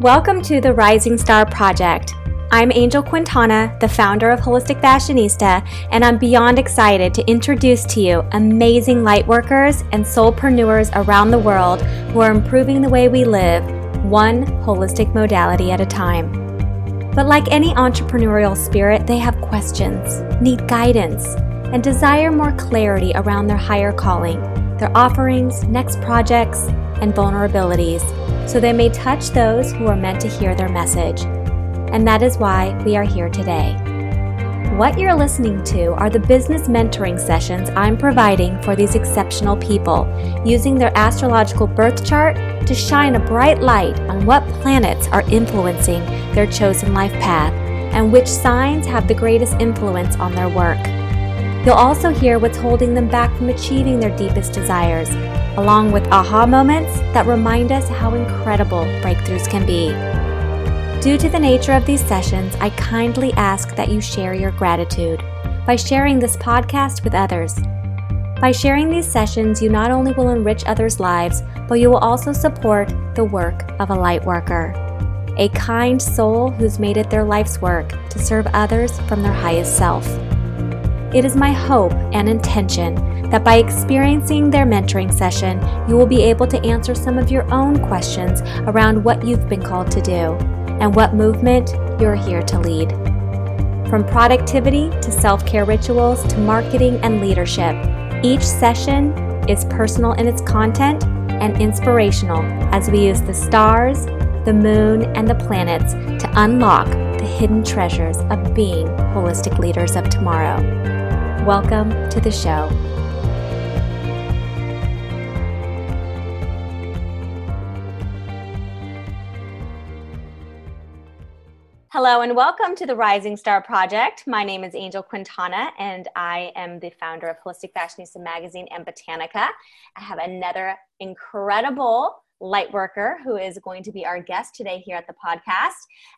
Welcome to the Rising Star Project. I'm Angel Quintana, the founder of Holistic Fashionista, and I'm beyond excited to introduce to you amazing lightworkers and soulpreneurs around the world who are improving the way we live, one holistic modality at a time. But like any entrepreneurial spirit, they have questions, need guidance, and desire more clarity around their higher calling, their offerings, next projects, and vulnerabilities so they may touch those who are meant to hear their message. And that is why we are here today. What you're listening to are the business mentoring sessions I'm providing for these exceptional people, using their astrological birth chart to shine a bright light on what planets are influencing their chosen life path and which signs have the greatest influence on their work. You'll also hear what's holding them back from achieving their deepest desires along with aha moments that remind us how incredible breakthroughs can be. Due to the nature of these sessions, I kindly ask that you share your gratitude by sharing this podcast with others. By sharing these sessions, you not only will enrich others' lives, but you will also support the work of a light worker, a kind soul who's made it their life's work to serve others from their highest self. It is my hope and intention that by experiencing their mentoring session, you will be able to answer some of your own questions around what you've been called to do and what movement you're here to lead. From productivity to self care rituals to marketing and leadership, each session is personal in its content and inspirational as we use the stars, the moon, and the planets to unlock the hidden treasures of being holistic leaders of tomorrow. Welcome to the show. Hello and welcome to the Rising Star Project. My name is Angel Quintana and I am the founder of Holistic Fashionista Magazine and Botanica. I have another incredible light worker who is going to be our guest today here at the podcast.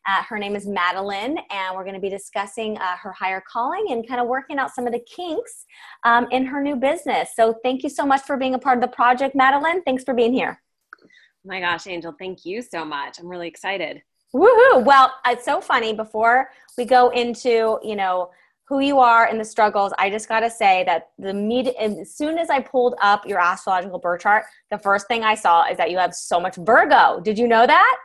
Uh, her name is Madeline, and we're going to be discussing uh, her higher calling and kind of working out some of the kinks um, in her new business. So, thank you so much for being a part of the project, Madeline. Thanks for being here. Oh my gosh, Angel, thank you so much. I'm really excited. Woohoo! Well, it's so funny. Before we go into, you know, who you are and the struggles, I just got to say that the meet as soon as I pulled up your astrological birth chart, the first thing I saw is that you have so much Virgo. Did you know that?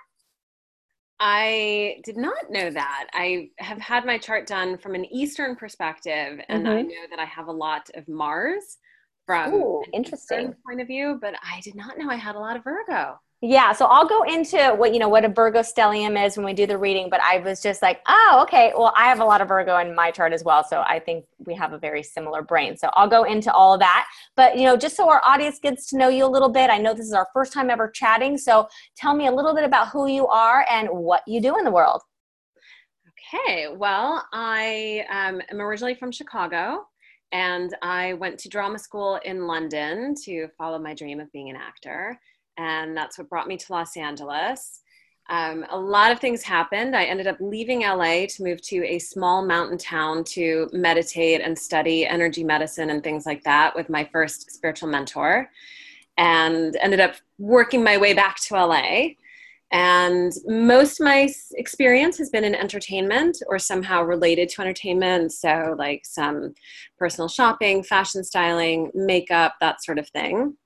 I did not know that. I have had my chart done from an Eastern perspective, and mm-hmm. I know that I have a lot of Mars from Ooh, an interesting Eastern point of view, but I did not know I had a lot of Virgo. Yeah, so I'll go into what you know what a Virgo stellium is when we do the reading, but I was just like, oh, okay. Well, I have a lot of Virgo in my chart as well, so I think we have a very similar brain. So I'll go into all of that. But you know, just so our audience gets to know you a little bit, I know this is our first time ever chatting, so tell me a little bit about who you are and what you do in the world. Okay, well, I um, am originally from Chicago, and I went to drama school in London to follow my dream of being an actor and that's what brought me to Los Angeles. Um, a lot of things happened. I ended up leaving LA to move to a small mountain town to meditate and study energy medicine and things like that with my first spiritual mentor, and ended up working my way back to LA. And most of my experience has been in entertainment or somehow related to entertainment. So, like some personal shopping, fashion styling, makeup, that sort of thing.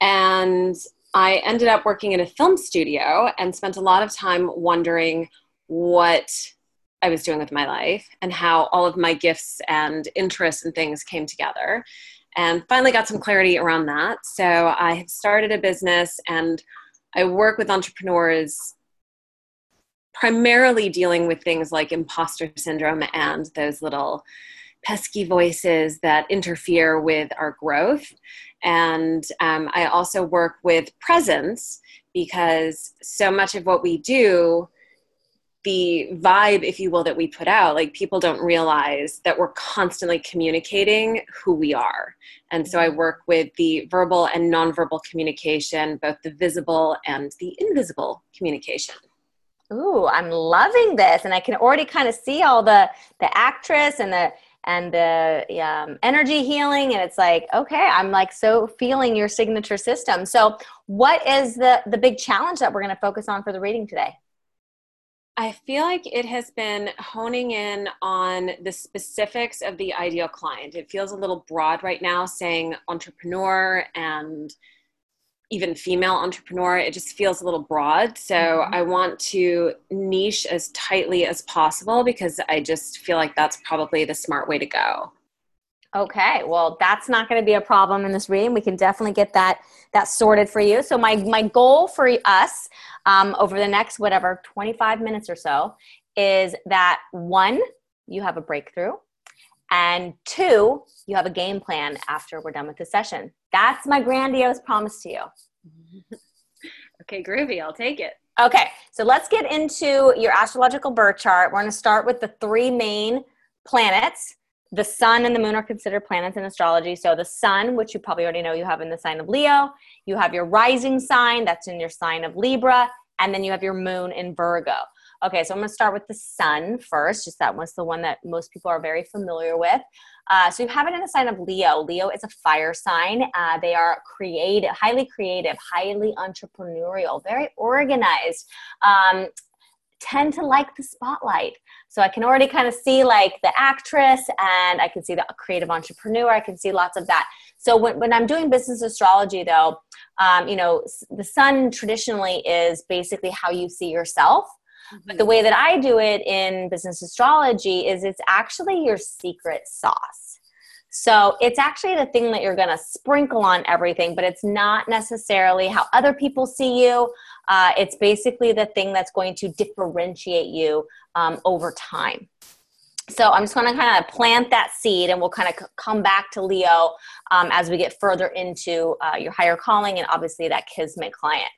And I ended up working in a film studio and spent a lot of time wondering what I was doing with my life and how all of my gifts and interests and things came together. And finally got some clarity around that. So I have started a business and I work with entrepreneurs primarily dealing with things like imposter syndrome and those little pesky voices that interfere with our growth. And um, I also work with presence because so much of what we do, the vibe, if you will, that we put out, like people don't realize that we're constantly communicating who we are. And so I mm-hmm. work with the verbal and nonverbal communication, both the visible and the invisible communication. Ooh, I'm loving this. And I can already kind of see all the the actress and the and the um, energy healing and it's like okay i'm like so feeling your signature system so what is the the big challenge that we're going to focus on for the reading today I feel like it has been honing in on the specifics of the ideal client. It feels a little broad right now, saying entrepreneur and even female entrepreneur. It just feels a little broad. So mm-hmm. I want to niche as tightly as possible because I just feel like that's probably the smart way to go. Okay, well, that's not going to be a problem in this reading. We can definitely get that that sorted for you. So my my goal for us um, over the next whatever 25 minutes or so is that one, you have a breakthrough, and two, you have a game plan after we're done with the session. That's my grandiose promise to you. okay, groovy. I'll take it. Okay, so let's get into your astrological birth chart. We're going to start with the three main planets the sun and the moon are considered planets in astrology. So the sun, which you probably already know you have in the sign of Leo, you have your rising sign, that's in your sign of Libra, and then you have your moon in Virgo. Okay, so I'm going to start with the sun first, just that was the one that most people are very familiar with. Uh, so you have it in the sign of Leo. Leo is a fire sign. Uh, they are creative, highly creative, highly entrepreneurial, very organized. Um, tend to like the spotlight. So I can already kind of see like the actress and I can see the creative entrepreneur. I can see lots of that. So when, when I'm doing business astrology though, um, you know, the sun traditionally is basically how you see yourself. Mm-hmm. But the way that I do it in business astrology is it's actually your secret sauce. So it's actually the thing that you're going to sprinkle on everything, but it's not necessarily how other people see you. Uh, it's basically the thing that's going to differentiate you um, over time. So I'm just going to kind of plant that seed, and we'll kind of c- come back to Leo um, as we get further into uh, your higher calling and obviously that kismet client.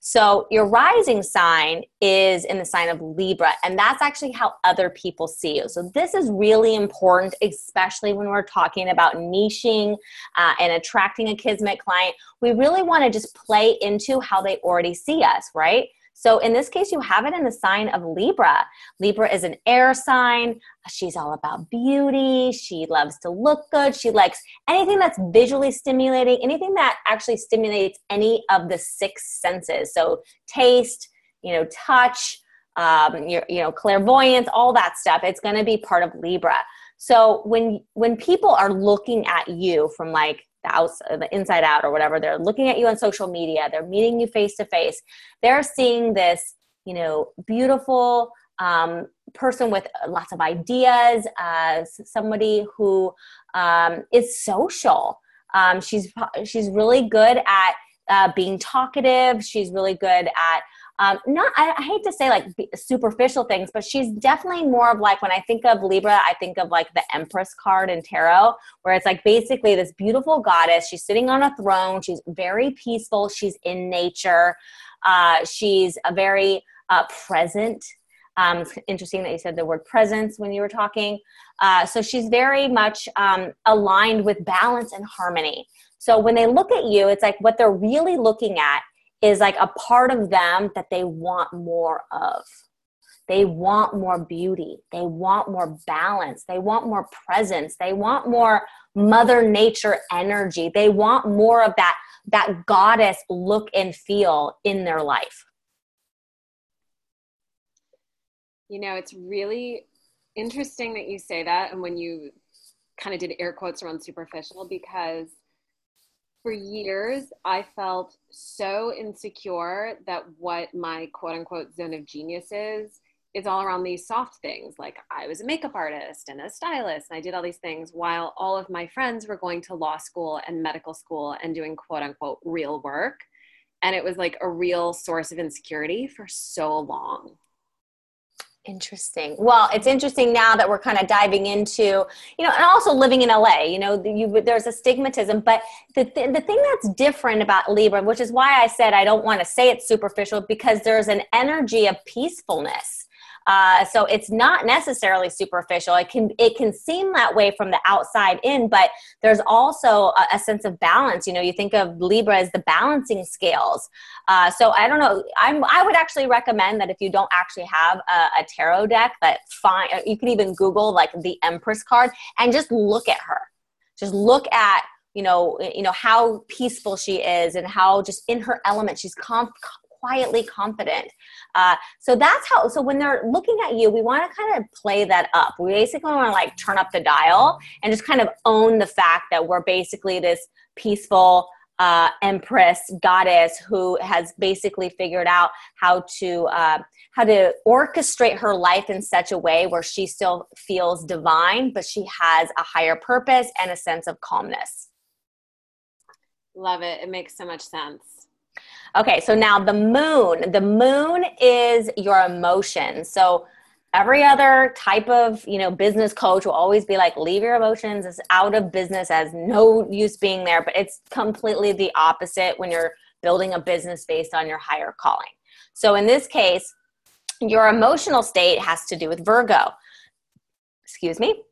So your rising sign is in the sign of Libra, and that's actually how other people see you. So this is really important, especially when we're talking about niching uh, and attracting a Kismet client. We really want to just play into how they already see us, right? So in this case, you have it in the sign of Libra. Libra is an air sign. She's all about beauty. She loves to look good. She likes anything that's visually stimulating, anything that actually stimulates any of the six senses. So taste, you know, touch, um, your, you know, clairvoyance, all that stuff. It's going to be part of Libra. So when when people are looking at you from like the outside, the inside out, or whatever. They're looking at you on social media. They're meeting you face to face. They're seeing this, you know, beautiful um, person with lots of ideas, uh, somebody who um, is social. Um, she's she's really good at uh, being talkative. She's really good at um, not I, I, hate to say like superficial things but she's definitely more of like when i think of libra i think of like the empress card in tarot where it's like basically this beautiful goddess. She's sitting on a throne. She's very peaceful. She's in nature. Uh, she's a very uh, present. Um, it's interesting that you said the word presence when you were talking. Uh, so she's very much um, aligned with balance and harmony. So when they look at you it's like what they're really looking at is like a part of them that they want more of. They want more beauty. They want more balance. They want more presence. They want more mother nature energy. They want more of that that goddess look and feel in their life. You know, it's really interesting that you say that and when you kind of did air quotes around superficial because for years, I felt so insecure that what my quote unquote zone of genius is, is all around these soft things. Like I was a makeup artist and a stylist, and I did all these things while all of my friends were going to law school and medical school and doing quote unquote real work. And it was like a real source of insecurity for so long. Interesting. Well, it's interesting now that we're kind of diving into, you know, and also living in LA, you know, you, there's a stigmatism, but the, th- the thing that's different about Libra, which is why I said I don't want to say it's superficial because there's an energy of peacefulness Uh, so it's not necessarily superficial. It can it can seem that way from the outside in, but there's also a, a sense of balance. You know, you think of Libra as the balancing scales. Uh, so I don't know. I'm, I would actually recommend that if you don't actually have a, a tarot deck, that fine. You can even Google like the Empress card and just look at her. Just look at you know you know how peaceful she is and how just in her element she's com- quietly confident. Uh, so that's how so when they're looking at you we want to kind of play that up. We basically want to like turn up the dial and just kind of own the fact that we're basically this peaceful uh, empress goddess who has basically figured out how to uh, how to orchestrate her life in such a way where she still feels divine but she has a higher purpose and a sense of calmness. Love it. It makes so much sense okay so now the moon. The moon is your emotion. So every other type of you know business coach will always be like leave your emotions it's out of business as no use being there. But it's completely the opposite when you're building a business based on your higher calling. So in this case your emotional state has to do with virgo. Excuse me.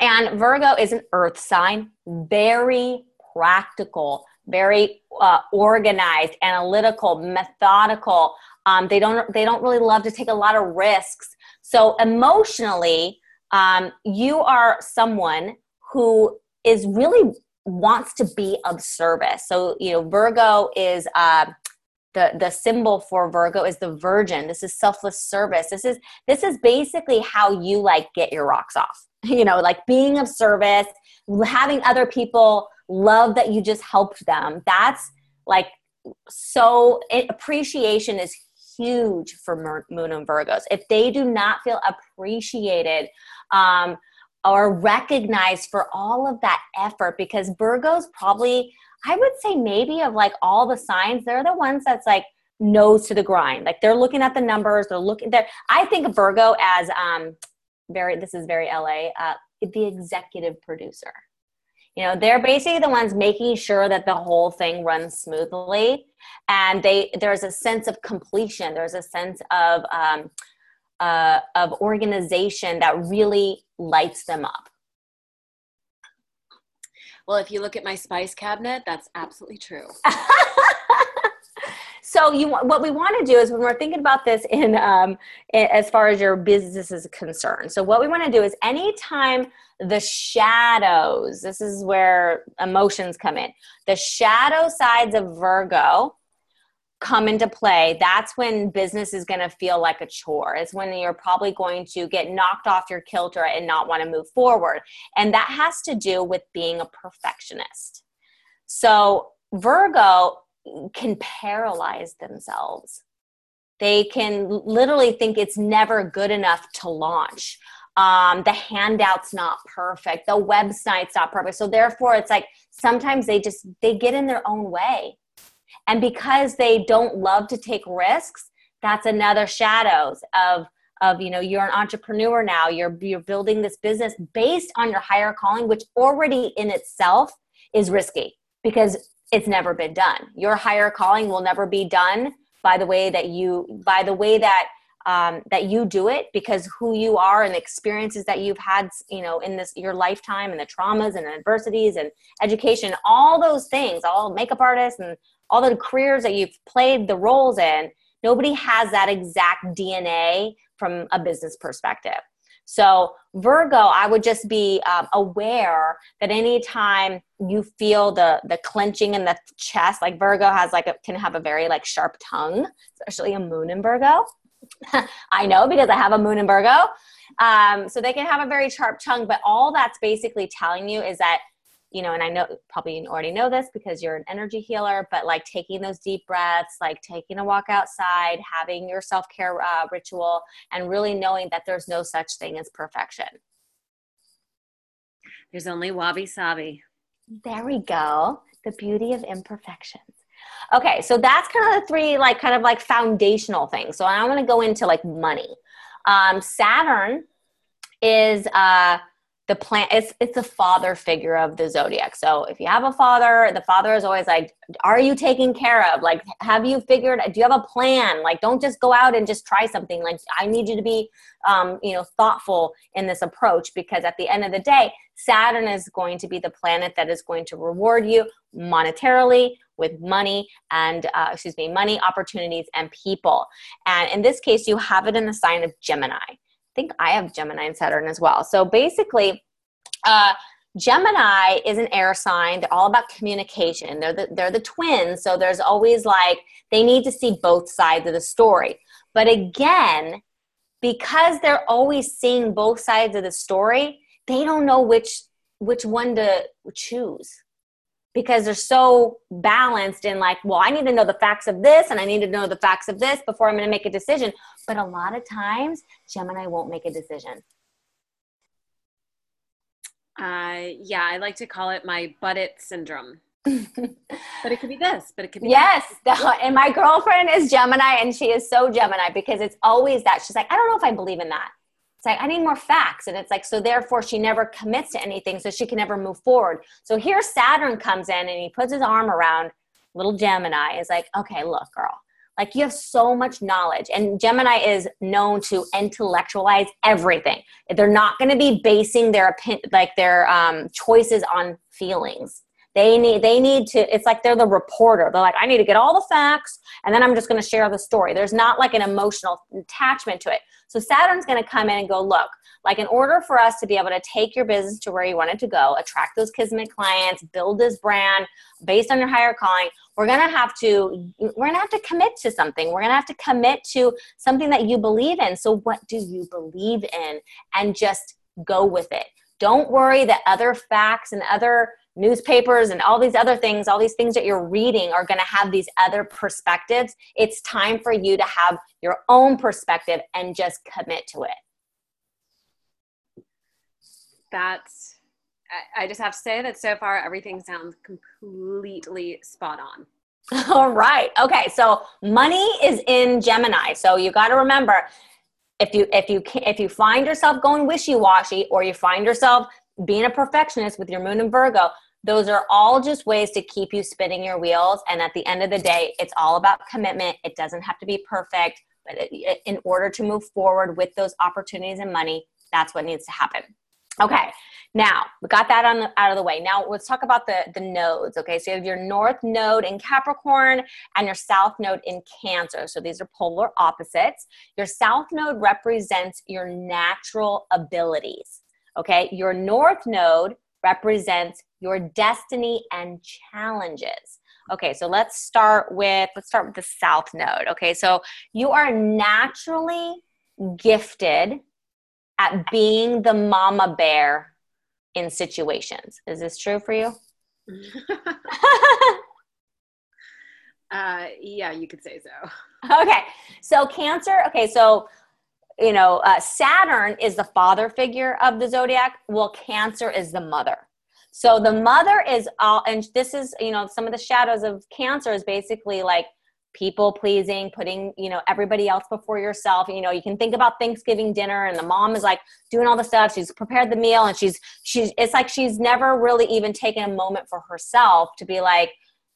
And virgo is an earth sign. Very practical very uh, organized analytical methodical um, they don't they don't really love to take a lot of risks so emotionally, um, you are someone who is really wants to be of service. So you know, Virgo is. Uh, the, the symbol for Virgo is the virgin. This is selfless service. This is this is basically how you like get your rocks off. You know, like being of service, having other people love that you just helped them. That's like so it, appreciation is huge for Moon and Virgos. If they do not feel appreciated, um, or recognized for all of that effort because Virgos probably, I would say maybe of like all the signs, they're the ones that's like nose to the grind. Like they're looking at the numbers, they're looking there. I think Virgo as um very this is very LA, uh, the executive producer. You know, they're basically the ones making sure that the whole thing runs smoothly, and they there's a sense of completion. There's a sense of um, uh, of organization that really lights them up. Well, if you look at my spice cabinet, that's absolutely true. so you what we want to do is when we're thinking about this in um, as far as your business is concerned so what we want to do is anytime the shadows this is where emotions come in the shadow sides of virgo come into play that's when business is going to feel like a chore. It's when you're probably going to get knocked off your kilter and not want to move forward and that has to do with being a perfectionist. So virgo can paralyze themselves. They can literally think it's never good enough to launch. Um, the handout's not perfect. The website's not perfect. So therefore, it's like sometimes they just they get in their own way, and because they don't love to take risks, that's another shadows of of you know you're an entrepreneur now. You're you're building this business based on your higher calling, which already in itself is risky because it's never been done. Your higher calling will never be done by the way that you by the way that um, that you do it because who you are and the experiences that you've had you know in this your lifetime and the traumas and adversities and education all those things all makeup artists and all the careers that you've played the roles in nobody has that exact dna from a business perspective so, Virgo, I would just be um, aware that anytime you feel the the clenching in the chest, like Virgo has like a, can have a very like sharp tongue, especially a moon in Virgo. I know because I have a moon in Virgo. Um, so they can have a very sharp tongue, but all that's basically telling you is that you know, and I know probably you already know this because you're an energy healer, but like taking those deep breaths, like taking a walk outside, having your self care uh, ritual, and really knowing that there's no such thing as perfection. There's only wabi sabi. There we go. The beauty of imperfections. Okay, so that's kind of the three, like, kind of like foundational things. So I want to go into like money. Um, Saturn is uh, the plan it's it's the father figure of the zodiac. So if you have a father the father is always like are you taken care of? Like have you figured do you have a plan? Like don't just go out and just try something. Like i need you to be um, you know thoughtful in this approach because at the end of the day saturn is going to be the planet that is going to reward you monetarily with money and uh, excuse me money opportunities and people. And in this case you have it in the sign of gemini think I have Gemini and Saturn as well. So basically, uh, Gemini is an air sign. They're all about communication. They're the, they're the twins. So there's always like, they need to see both sides of the story. But again, because they're always seeing both sides of the story, they don't know which which one to choose because they're so balanced in like well i need to know the facts of this and i need to know the facts of this before i'm going to make a decision. But a lot of times gemini won't make a decision. Uh, yeah i like to call it my but it syndrome. But it could be this but it could be yes and my girlfriend is gemini and she is so gemini because it's always that. She's like i don't know if i believe in that like, I need more facts. And it's like, so therefore she never commits to anything, so she can never move forward. So here Saturn comes in and he puts his arm around little Gemini, is like, okay, look, girl, like you have so much knowledge. And Gemini is known to intellectualize everything. They're not going to be basing their opinion, like their um, choices on feelings. They need they need to it's like they're the reporter. They're like I need to get all the facts and then I'm just going to share the story. There's not like an emotional attachment to it. So Saturn's going to come in and go, "Look, like in order for us to be able to take your business to where you want it to go, attract those kismet clients, build this brand based on your higher calling, we're going to have to we're going to have to commit to something. We're going to have to commit to something that you believe in. So what do you believe in and just go with it. Don't worry that other facts and other newspapers and all these other things, all these things that you're reading are going to have these other perspectives. It's time for you to have your own perspective and just commit to it. That's, I just have to say that so far everything sounds completely spot on. All right. Okay. So money is in Gemini. So you got to remember if you if you if you find yourself going wishy-washy or you find yourself being a perfectionist with your moon and Virgo, those are all just ways to keep you spinning your wheels. And at the end of the day, it's all about commitment. It doesn't have to be perfect, but it, in order to move forward with those opportunities and money, that's what needs to happen. Okay, now we got that on the, out of the way. Now let's talk about the, the nodes. Okay, so you have your north node in Capricorn and your south node in Cancer. So these are polar opposites. Your south node represents your natural abilities. Okay, your north node represents your destiny and challenges. Okay, so let's start with let's start with the south node. Okay, so you are naturally gifted at being the mama bear in situations. Is this true for you? uh, yeah, you could say so. Okay, so Cancer. Okay, so you know, uh, Saturn is the father figure of the zodiac. Well, Cancer is the mother. So the mother is all, and this is, you know, some of the shadows of Cancer is basically like people pleasing, putting, you know, everybody else before yourself. You know, you can think about Thanksgiving dinner and the mom is like doing all the stuff. She's prepared the meal and she's, she's, it's like she's never really even taken a moment for herself to be like,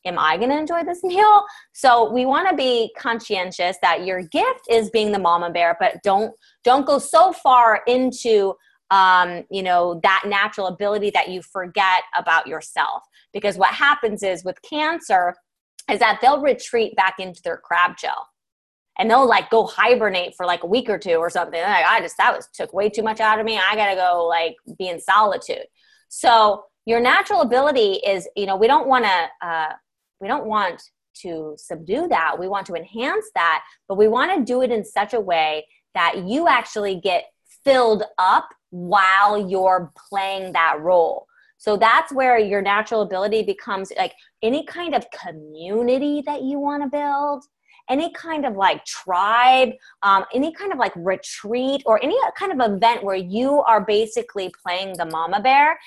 am I going to enjoy this meal? So we want to be conscientious that your gift is being the mama bear, but don't don't go so far into um, you know that natural ability that you forget about yourself. Because what happens is with cancer is that they'll retreat back into their crab shell. And they'll like go hibernate for like a week or two or something. Like, I just that was took way too much out of me. I gotta go like be in solitude. So your natural ability is, you know, we don't want to uh, we don't want to subdue that. We want to enhance that, but we want to do it in such a way that you actually get filled up while you're playing that role. So that's where your natural ability becomes like any kind of community that you want to build, any kind of like tribe, um, any kind of like retreat, or any kind of event where you are basically playing the mama bear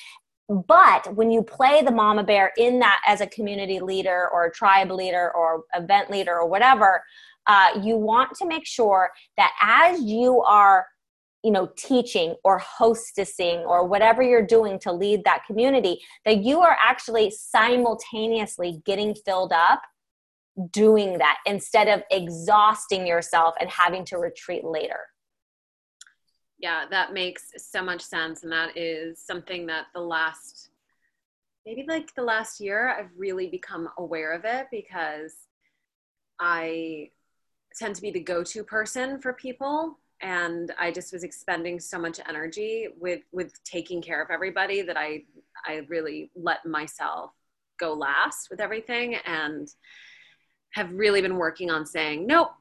but when you play the mama bear in that as a community leader or a tribe leader or event leader or whatever, uh, you want to make sure that as you are you know teaching or hostessing or whatever you're doing to lead that community that you are actually simultaneously getting filled up doing that instead of exhausting yourself and having to retreat later yeah that makes so much sense and that is something that the last maybe like the last year i've really become aware of it because i tend to be the go-to person for people and i just was expending so much energy with with taking care of everybody that i i really let myself go last with everything and have really been working on saying nope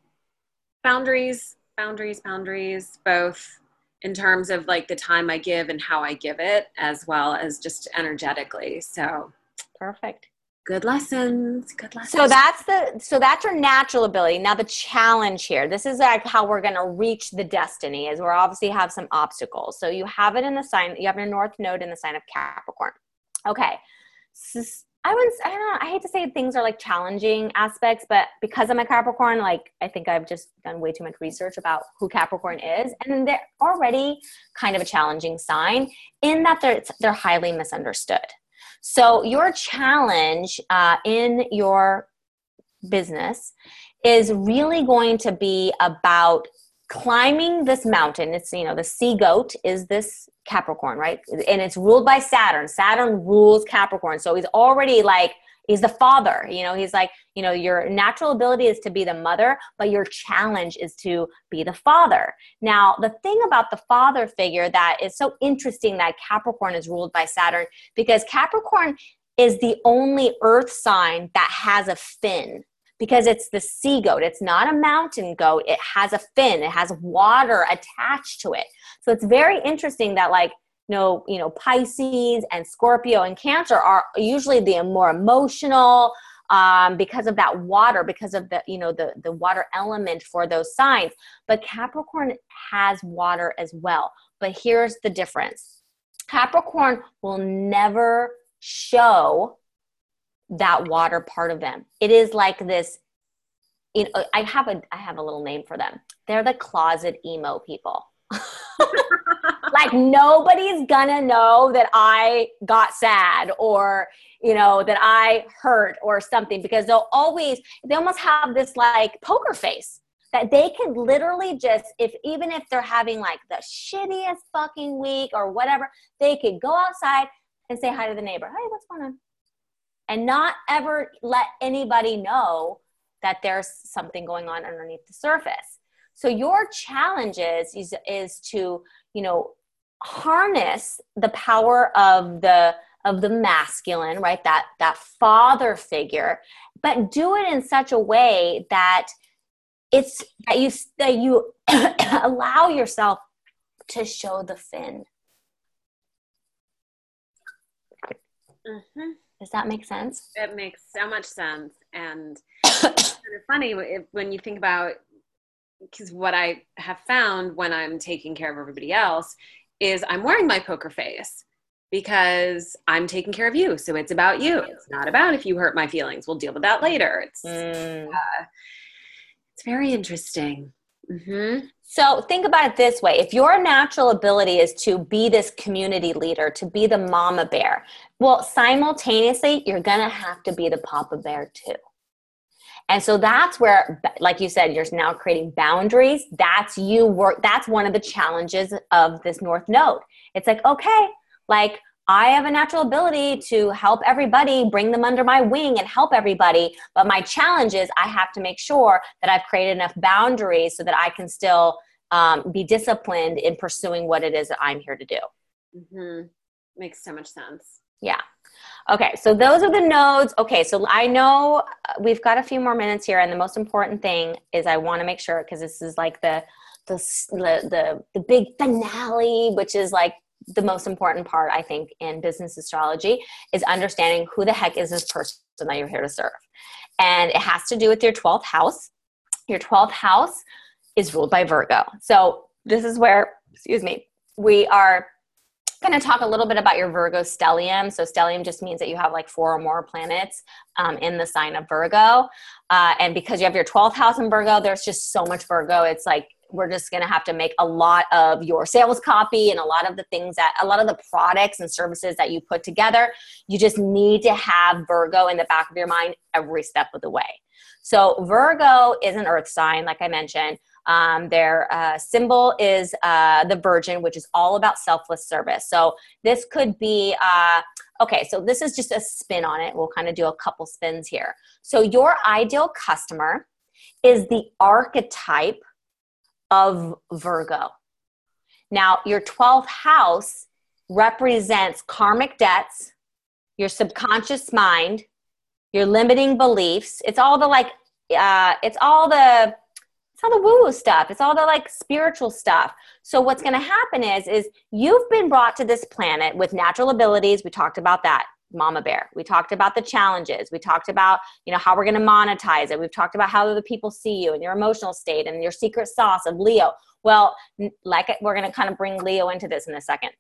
boundaries boundaries boundaries both in terms of like the time i give and how i give it as well as just energetically. So perfect. good lessons good lessons. So that's the so that's your natural ability. Now the challenge here this is like how we're going to reach the destiny is we're obviously have some obstacles. So you have it in the sign you have your north node in the sign of capricorn. Okay. So i would i don't know i hate to say things are like challenging aspects but because i'm a capricorn like i think i've just done way too much research about who capricorn is and they're already kind of a challenging sign in that they're they're highly misunderstood so, your challenge uh, in your business is really going to be about climbing this mountain. It's, you know, the sea goat is this Capricorn, right? And it's ruled by Saturn. Saturn rules Capricorn. So, he's already like, he's the father you know he's like you know your natural ability is to be the mother but your challenge is to be the father now the thing about the father figure that is so interesting that capricorn is ruled by saturn because capricorn is the only earth sign that has a fin because it's the sea goat. It's not a mountain goat. It has a fin. It has water attached to it. So it's very interesting that like know, you know, Pisces and Scorpio and Cancer are usually the more emotional um, because of that water, because of the, you know, the, the water element for those signs. But Capricorn has water as well. But here's the difference Capricorn will never show that water part of them. It is like this you know, I have a I have a little name for them. They're the closet emo people. like nobody's gonna know that I got sad or you know that I hurt or something because they'll always they almost have this like poker face that they can literally just if even if they're having like the shittiest fucking week or whatever they could go outside and say hi to the neighbor hey what's going on and not ever let anybody know that there's something going on underneath the surface. So your challenge is, is, is to, you know, harness the power of the of the masculine right? That that father figure but do it in such a way that it's that you that you allow yourself to show the fin. Mm-hmm. Does that make sense it makes so much sense and it's kind of funny when you think about because what I have found when I'm taking care of everybody else is I'm wearing my poker face because I'm taking care of you. So it's about you. It's not about if you hurt my feelings. We'll deal with that later. It's mm. uh, it's very interesting. Mm-hmm. So think about it this way: if your natural ability is to be this community leader, to be the mama bear, well, simultaneously you're gonna have to be the papa bear too. And so that's where, like you said, you're now creating boundaries. That's you work. That's one of the challenges of this North Node. It's like, okay, like I have a natural ability to help everybody, bring them under my wing and help everybody. But my challenge is I have to make sure that I've created enough boundaries so that I can still um, be disciplined in pursuing what it is that I'm here to do. Mm-hmm. Makes so much sense. Yeah. Okay, so those are the nodes. Okay, so I know uh, we've got a few more minutes here, and the most important thing is I want to make sure because this is like the, the the the big finale, which is like the most important part I think in business astrology is understanding who the heck is this person that you're here to serve, and it has to do with your twelfth house. Your twelfth house is ruled by Virgo, so this is where excuse me we are going to talk a little bit about your Virgo stellium. So, stellium just means that you have like four or more planets um, in the sign of Virgo. Uh, and because you have your 12th house in Virgo, there's just so much Virgo. It's like we're just going to have to make a lot of your sales copy and a lot of the things that a lot of the products and services that you put together. You just need to have virgo in the back of your mind every step of the way. So virgo is an earth sign like i mentioned. Um, their uh, symbol is uh, the virgin which is all about selfless service. So this could be uh, okay so this is just a spin on it. We'll kind of do a couple spins here. So your ideal customer is the archetype of Virgo. Now, your 12th house represents karmic debts, your subconscious mind, your limiting beliefs. It's all the like, uh, it's all the, it's all the woo woo stuff. It's all the like spiritual stuff. So what's going to happen is, is you've been brought to this planet with natural abilities. We talked about that mama bear. We talked about the challenges. We talked about you know how we're going to monetize it. We've talked about how the people see you and your emotional state and your secret sauce of leo. Well like we're going to kind of bring leo into this in a second.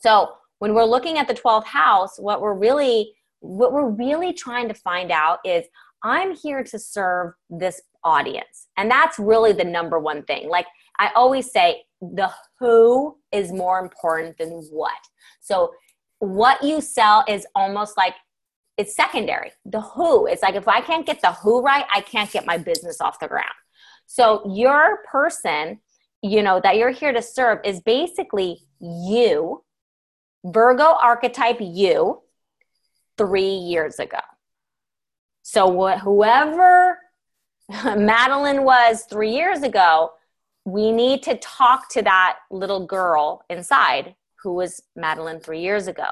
So when we're looking at the 12th house what we're really what we're really trying to find out is i'm here to serve this audience. And that's really the number one thing. Like i always say the who is more important than what. So what you sell is almost like it's secondary. The who, it's like if I can't get the who right, I can't get my business off the ground. So your person, you know, that you're here to serve is basically you, Virgo archetype you, three years ago. So wh- whoever Madeline was three years ago, we need to talk to that little girl inside who was Madeline three years ago.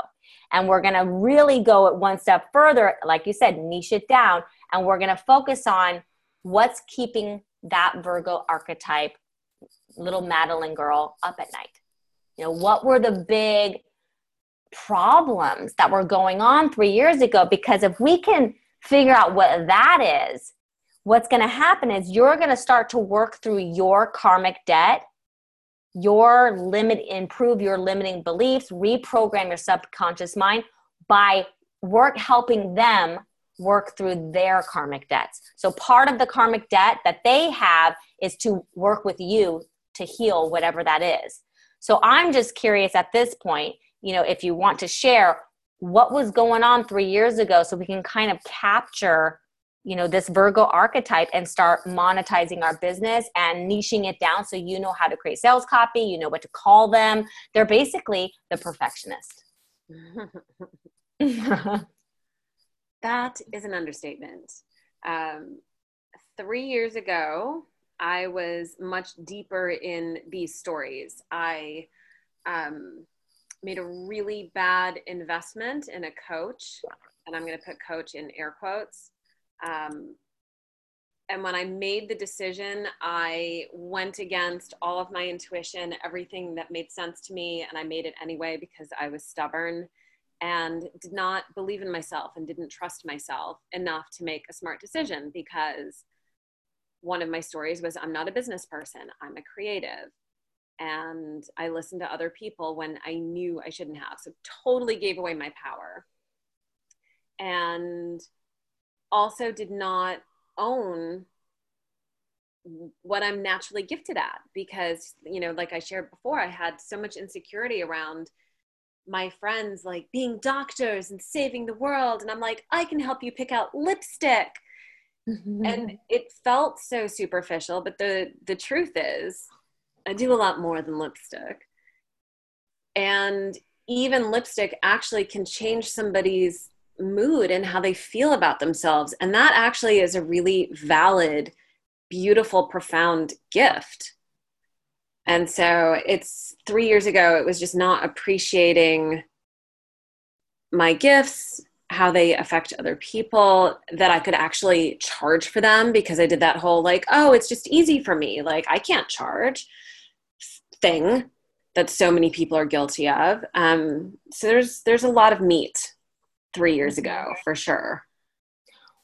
And we're going to really go it one step further, like you said, niche it down. And we're going to focus on what's keeping that Virgo archetype, little Madeline girl, up at night. You know, what were the big problems that were going on three years ago? Because if we can figure out what that is, what's going to happen is you're going to start to work through your karmic debt your limit improve your limiting beliefs reprogram your subconscious mind by work helping them work through their karmic debts. So part of the karmic debt that they have is to work with you to heal whatever that is. So i'm just curious at this point you know if you want to share what was going on three years ago so we can kind of capture you know this virgo archetype and start monetizing our business and niching it down so you know how to create sales copy you know what to call them. They're basically the perfectionist. That is an understatement. Um, three years ago i was much deeper in these stories. I um, made a really bad investment in a coach and i'm going to put coach in air quotes um, and when I made the decision, I went against all of my intuition, everything that made sense to me, and I made it anyway because I was stubborn and did not believe in myself and didn't trust myself enough to make a smart decision because one of my stories was I'm not a business person, I'm a creative. And I listened to other people when I knew I shouldn't have. So, totally gave away my power. And also did not own what I'm naturally gifted at because, you know, like I shared before, I had so much insecurity around my friends like being doctors and saving the world. And I'm like, I can help you pick out lipstick. Mm-hmm. and it felt so superficial, but the the truth is I do a lot more than lipstick. And even lipstick actually can change somebody's mood and how they feel about themselves. And that actually is a really valid, beautiful, profound gift. And so it's three years ago, it was just not appreciating my gifts, how they affect other people, that I could actually charge for them because I did that whole like, oh, it's just easy for me. Like, I can't charge thing that so many people are guilty of. Um, so there's there's a lot of meat three years ago for sure.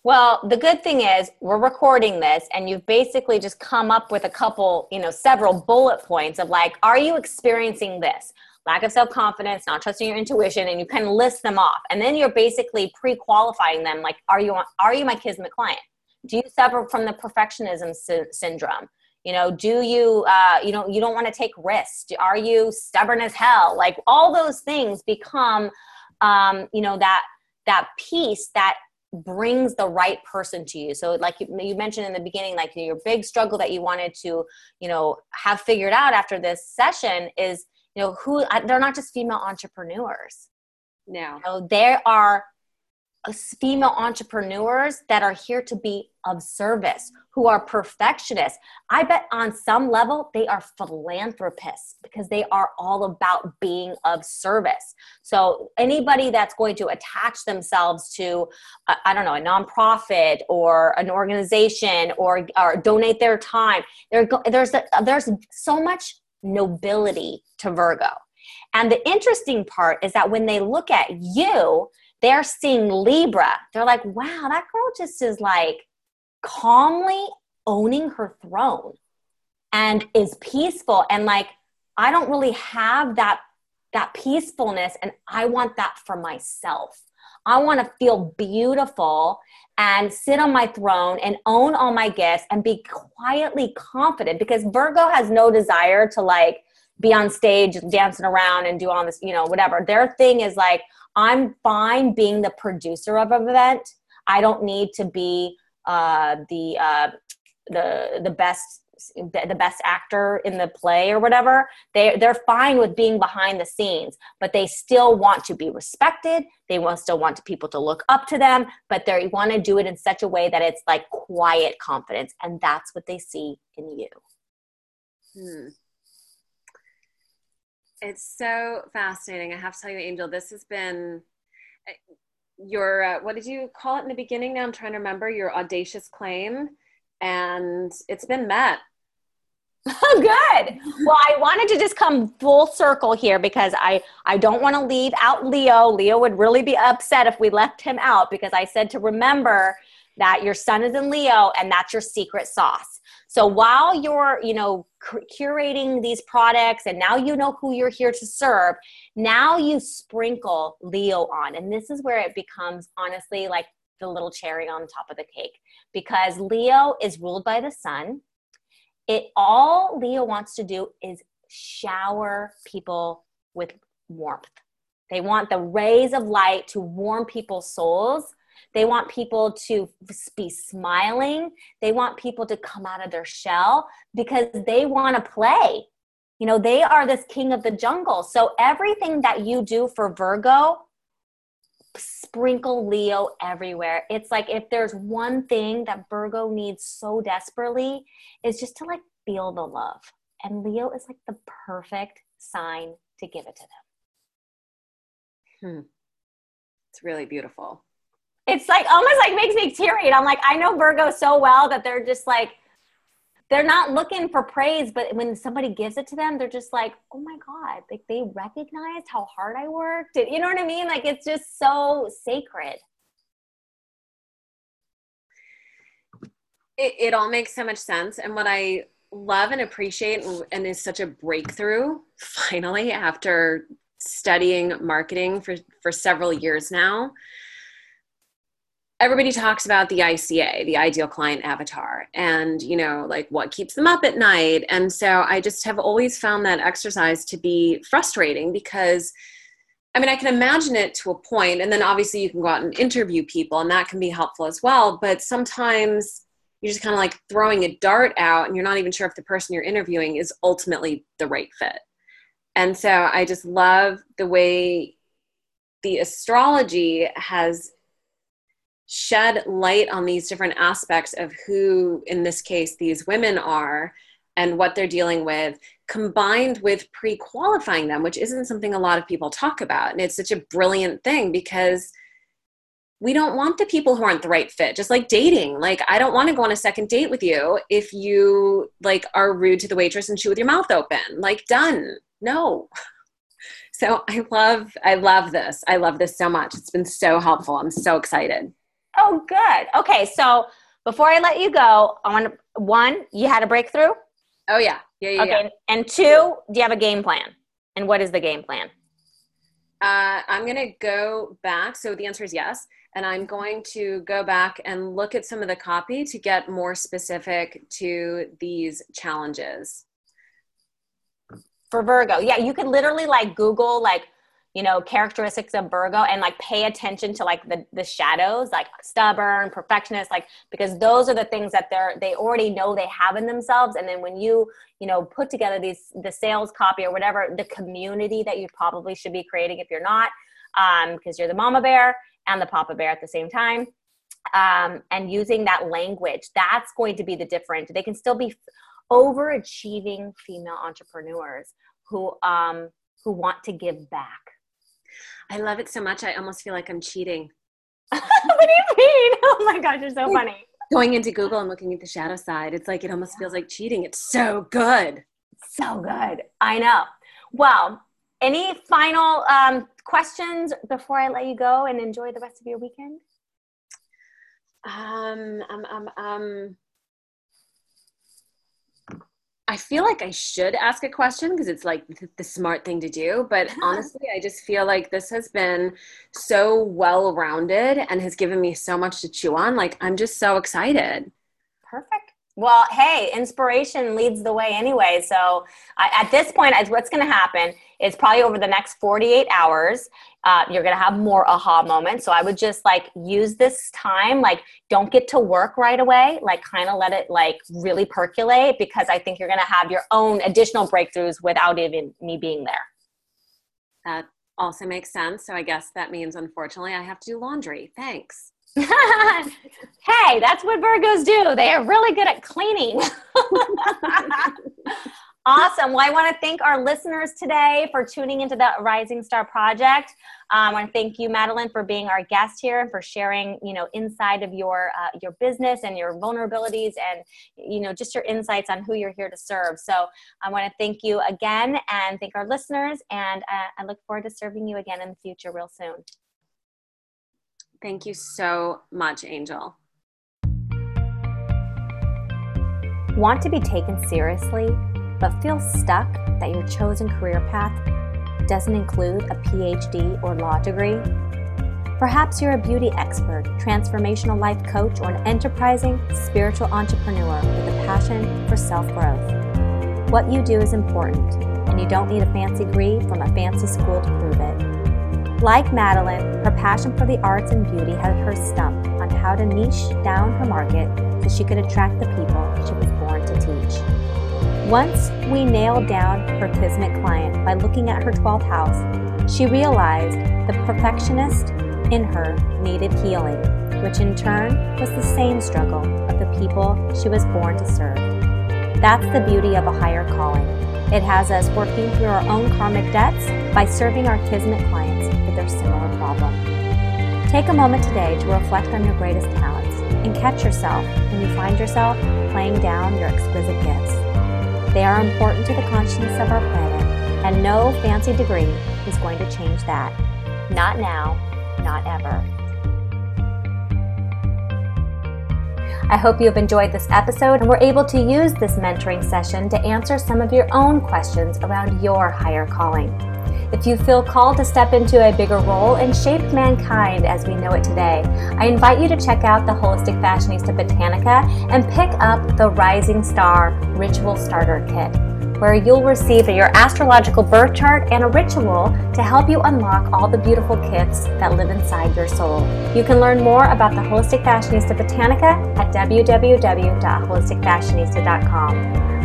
Well, the good thing is we're recording this and you've basically just come up with a couple, you know, several bullet points of like, are you experiencing this? Lack of self confidence, not trusting your intuition, and you can list them off. And then you're basically pre qualifying them like, are you, are you my kismet client? Do you suffer from the perfectionism sy- syndrome? you know do you uh, you know you don't want to take risks are you stubborn as hell like all those things become um, you know that that piece that brings the right person to you. So like you, you mentioned in the beginning like your big struggle that you wanted to you know have figured out after this session is you know who uh, they're not just female entrepreneurs. No. You know, there are female entrepreneurs that are here to be of service, who are perfectionists. I bet on some level they are philanthropists because they are all about being of service. So anybody that's going to attach themselves to, uh, I don't know, a nonprofit or an organization or, or donate their time, there's, a, there's so much nobility to Virgo. And the interesting part is that when they look at you, they're seeing Libra. They're like, wow, that girl just is like calmly owning her throne and is peaceful and like I don't really have that that peacefulness and I want that for myself. I want to feel beautiful and sit on my throne and own all my gifts and be quietly confident because Virgo has no desire to like be on stage dancing around and do all this, you know, whatever. Their thing is like, I'm fine being the producer of an event. I don't need to be uh, the uh, the the best the best actor in the play or whatever they they're fine with being behind the scenes but they still want to be respected they want still want people to look up to them but they want to do it in such a way that it's like quiet confidence and that's what they see in you hmm. It's so fascinating. I have to tell you, Angel, this has been eh, your, uh, what did you call it in the beginning now? I'm trying to remember your audacious claim. And it's been met. Oh, good. Well, I wanted to just come full circle here because I I don't want to leave out Leo. Leo would really be upset if we left him out because I said to remember that your sun is in Leo and that's your secret sauce. So while you're, you know, curating these products and now you know who you're here to serve, now you sprinkle Leo on. And this is where it becomes honestly like the little cherry on top of the cake because Leo is ruled by the sun. It all Leo wants to do is shower people with warmth. They want the rays of light to warm people's souls they want people to be smiling. They want people to come out of their shell because they want to play. You know, they are this king of the jungle. So everything that you do for Virgo, sprinkle Leo everywhere. It's like if there's one thing that Virgo needs so desperately, is just to like feel the love. And Leo is like the perfect sign to give it to them. Hmm. It's really beautiful it's like almost like makes me teary. I'm like, I know Virgo so well that they're just like, they're not looking for praise, but when somebody gives it to them, they're just like, oh my God, like they recognized how hard I worked. You know what I mean? Like it's just so sacred. It, it all makes so much sense. And what I love and appreciate and is such a breakthrough finally after studying marketing for, for several years now everybody talks about the ICA, the ideal client avatar, and you know, like what keeps them up at night. And so I just have always found that exercise to be frustrating because I mean, I can imagine it to a point, and then obviously you can go out and interview people, and that can be helpful as well. But sometimes you're just kind of like throwing a dart out, and you're not even sure if the person you're interviewing is ultimately the right fit. And so I just love the way the astrology has shed light on these different aspects of who, in this case, these women are and what they're dealing with, combined with pre qualifying them, which isn't something a lot of people talk about. And it's such a brilliant thing because we don't want the people who aren't the right fit just like dating. Like i don't want to go on a second date with you if you like are rude to the waitress and chew with your mouth open. Like done. No. So i love i love this. I love this so much. It's been so helpful. I'm so excited Oh, good. Okay, so before I let you go, I want to, one, you had a breakthrough. Oh yeah, yeah, yeah. Okay, yeah. and two, do you have a game plan? And what is the game plan? Uh, I'm gonna go back. So the answer is yes. and I'm going to go back and look at some of the copy to get more specific to these challenges. For Virgo, yeah, you could literally like Google like you know characteristics of virgo and like pay attention to like the the shadows like stubborn perfectionist like because those are the things that they're they already know they have in themselves. And then when you you know put together these the sales copy or whatever the community that you probably should be creating if you're not um because you're the mama bear and the papa bear at the same time um and using that language that's going to be the difference. They can still be overachieving female entrepreneurs who um who want to give back I love it so much. I almost feel like I'm cheating. what do you mean? Oh my gosh, you're so funny. Going into Google and looking at the shadow side, it's like it almost feels like cheating. It's so good. So good. I know. Well, any final um, questions before I let you go and enjoy the rest of your weekend? Um, um, um, um, I feel like I should ask a question because it's like the smart thing to do. But honestly, I just feel like this has been so well rounded and has given me so much to chew on. Like, I'm just so excited. Perfect. Well, hey, inspiration leads the way anyway. So at this point, as what's going to happen is probably over the next 48 hours, uh, you're going to have more aha moments. So I would just like use this time, like don't get to work right away, like kind of let it like really percolate because I think you're going to have your own additional breakthroughs without even me being there. That also makes sense. So I guess that means, unfortunately, I have to do laundry. Thanks. hey, that's what Virgos do. They are really good at cleaning. awesome. Well, I want to thank our listeners today for tuning into the Rising Star Project. Um, I want to thank you, Madeline, for being our guest here and for sharing, you know, inside of your uh, your business and your vulnerabilities and you know just your insights on who you're here to serve. So I want to thank you again and thank our listeners, and uh, I look forward to serving you again in the future real soon. Thank you so much, Angel. Want to be taken seriously, but feel stuck that your chosen career path doesn't include a PhD or law degree? Perhaps you're a beauty expert, transformational life coach, or an enterprising spiritual entrepreneur with a passion for self growth. What you do is important, and you don't need a fancy degree from a fancy school to prove it. Like Madeline, her passion for the arts and beauty had her stumped on how to niche down her market so she could attract the people she was born to teach. Once we nailed down her Kismet client by looking at her 12th house, she realized the perfectionist in her needed healing, which in turn was the same struggle of the people she was born to serve. That's the beauty of a higher calling. It has us working through our own karmic debts by serving our Kismet clients with their similar problem. Take a moment today to reflect on your greatest talents and catch yourself when you find yourself playing down your exquisite gifts. They are important to the consciousness of our planet, and no fancy degree is going to change that. Not now, not ever. I hope you have enjoyed this episode and were able to use this mentoring session to answer some of your own questions around your higher calling. If you feel called to step into a bigger role and shape mankind as we know it today, I invite you to check out the Holistic Fashionista Botanica and pick up the Rising Star Ritual Starter Kit where you'll receive your astrological birth chart and a ritual to help you unlock all the beautiful gifts that live inside your soul. You can learn more about the Holistic Fashionista Botanica at www.holisticfashionista.com.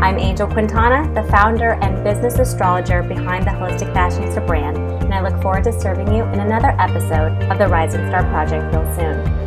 I'm Angel Quintana, the founder and business astrologer behind the Holistic Fashionista brand, and I look forward to serving you in another episode of the Rising Star Project real soon.